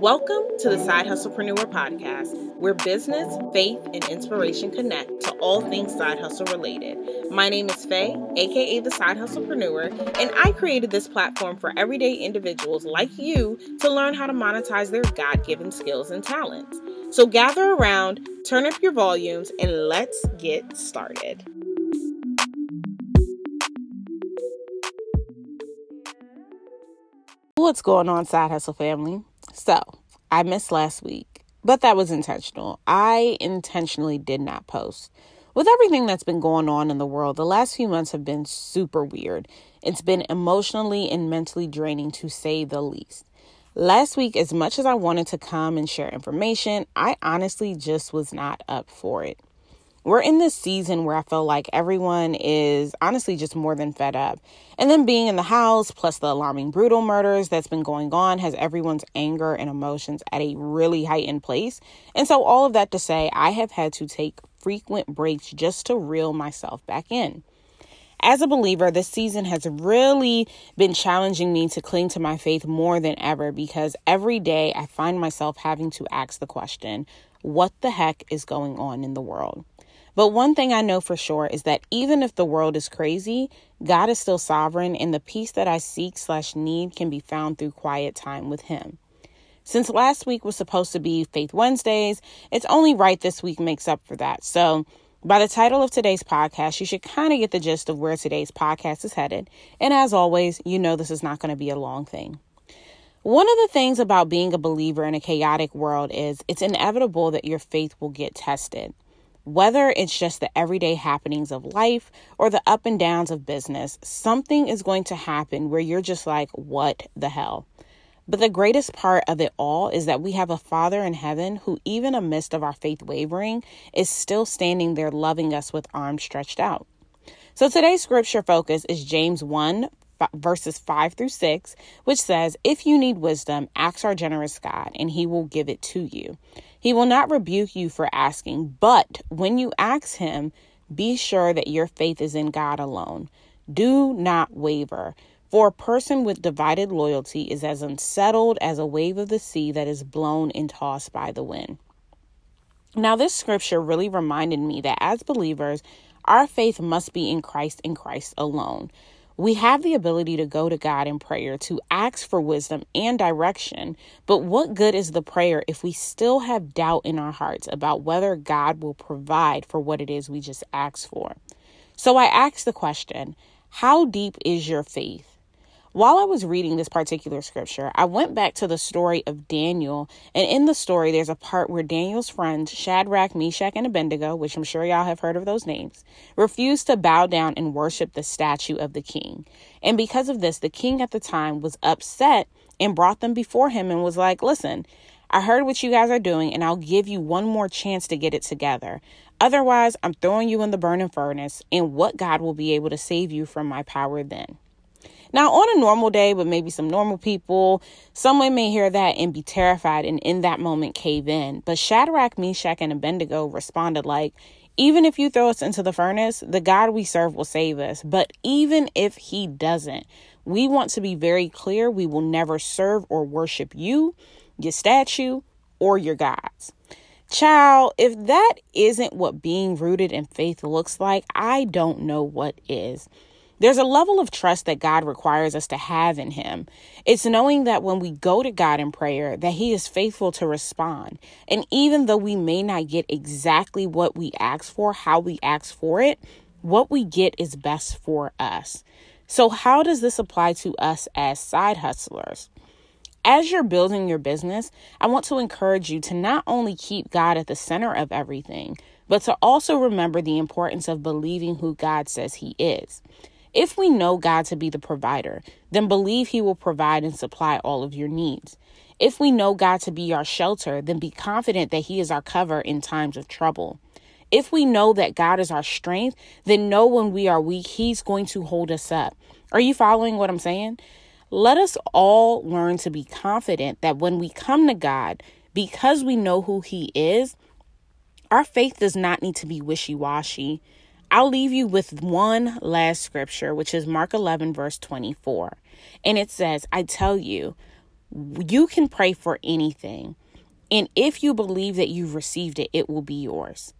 Welcome to the Side Hustlepreneur podcast, where business, faith, and inspiration connect to all things side hustle related. My name is Faye, aka the Side Hustlepreneur, and I created this platform for everyday individuals like you to learn how to monetize their God given skills and talents. So gather around, turn up your volumes, and let's get started. What's going on, Side Hustle family? So, I missed last week, but that was intentional. I intentionally did not post. With everything that's been going on in the world, the last few months have been super weird. It's been emotionally and mentally draining to say the least. Last week, as much as I wanted to come and share information, I honestly just was not up for it we're in this season where I feel like everyone is honestly just more than fed up. And then being in the house, plus the alarming brutal murders that's been going on, has everyone's anger and emotions at a really heightened place. And so, all of that to say, I have had to take frequent breaks just to reel myself back in. As a believer, this season has really been challenging me to cling to my faith more than ever because every day I find myself having to ask the question, what the heck is going on in the world? But one thing I know for sure is that even if the world is crazy, God is still sovereign, and the peace that I seek slash need can be found through quiet time with Him. Since last week was supposed to be Faith Wednesdays, it's only right this week makes up for that. So, by the title of today's podcast, you should kind of get the gist of where today's podcast is headed. And as always, you know this is not going to be a long thing. One of the things about being a believer in a chaotic world is it's inevitable that your faith will get tested. Whether it's just the everyday happenings of life or the up and downs of business, something is going to happen where you're just like, what the hell? But the greatest part of it all is that we have a Father in heaven who, even amidst of our faith wavering, is still standing there loving us with arms stretched out. So today's scripture focus is James 1 verses 5 through 6, which says, If you need wisdom, ask our generous God, and he will give it to you. He will not rebuke you for asking, but when you ask him, be sure that your faith is in God alone. Do not waver. For a person with divided loyalty is as unsettled as a wave of the sea that is blown and tossed by the wind. Now, this scripture really reminded me that as believers, our faith must be in Christ and Christ alone. We have the ability to go to God in prayer to ask for wisdom and direction, but what good is the prayer if we still have doubt in our hearts about whether God will provide for what it is we just asked for? So I ask the question How deep is your faith? While I was reading this particular scripture, I went back to the story of Daniel. And in the story, there's a part where Daniel's friends, Shadrach, Meshach, and Abednego, which I'm sure y'all have heard of those names, refused to bow down and worship the statue of the king. And because of this, the king at the time was upset and brought them before him and was like, Listen, I heard what you guys are doing, and I'll give you one more chance to get it together. Otherwise, I'm throwing you in the burning furnace, and what God will be able to save you from my power then? Now, on a normal day, with maybe some normal people, someone may hear that and be terrified and in that moment cave in. But Shadrach, Meshach, and Abednego responded like, even if you throw us into the furnace, the God we serve will save us. But even if he doesn't, we want to be very clear we will never serve or worship you, your statue, or your gods. Child, if that isn't what being rooted in faith looks like, I don't know what is. There's a level of trust that God requires us to have in him. It's knowing that when we go to God in prayer that he is faithful to respond. And even though we may not get exactly what we ask for, how we ask for it, what we get is best for us. So how does this apply to us as side hustlers? As you're building your business, I want to encourage you to not only keep God at the center of everything, but to also remember the importance of believing who God says He is. If we know God to be the provider, then believe He will provide and supply all of your needs. If we know God to be our shelter, then be confident that He is our cover in times of trouble. If we know that God is our strength, then know when we are weak, He's going to hold us up. Are you following what I'm saying? Let us all learn to be confident that when we come to God, because we know who He is, our faith does not need to be wishy washy. I'll leave you with one last scripture, which is Mark 11, verse 24. And it says, I tell you, You can pray for anything. And if you believe that you've received it, it will be yours.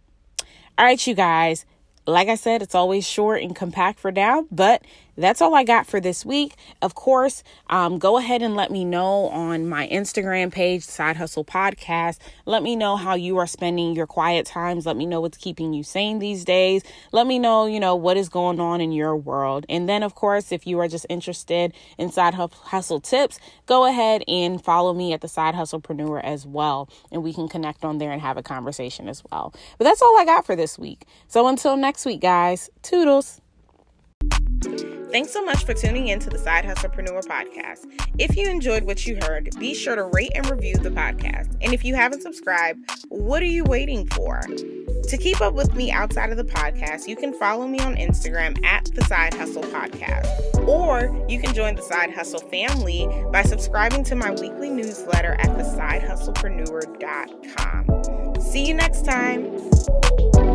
All right, you guys. Like I said, it's always short and compact for now, but that's all I got for this week. Of course, um, go ahead and let me know on my Instagram page, Side Hustle Podcast. Let me know how you are spending your quiet times. Let me know what's keeping you sane these days. Let me know, you know, what is going on in your world. And then, of course, if you are just interested in Side Hustle tips, go ahead and follow me at the Side Hustlepreneur as well. And we can connect on there and have a conversation as well. But that's all I got for this week. So until next week, guys, toodles. Thanks so much for tuning in to the Side Hustlepreneur podcast. If you enjoyed what you heard, be sure to rate and review the podcast. And if you haven't subscribed, what are you waiting for? To keep up with me outside of the podcast, you can follow me on Instagram at the Side Hustle Podcast. Or you can join the Side Hustle family by subscribing to my weekly newsletter at thesidehustlepreneur.com. See you next time.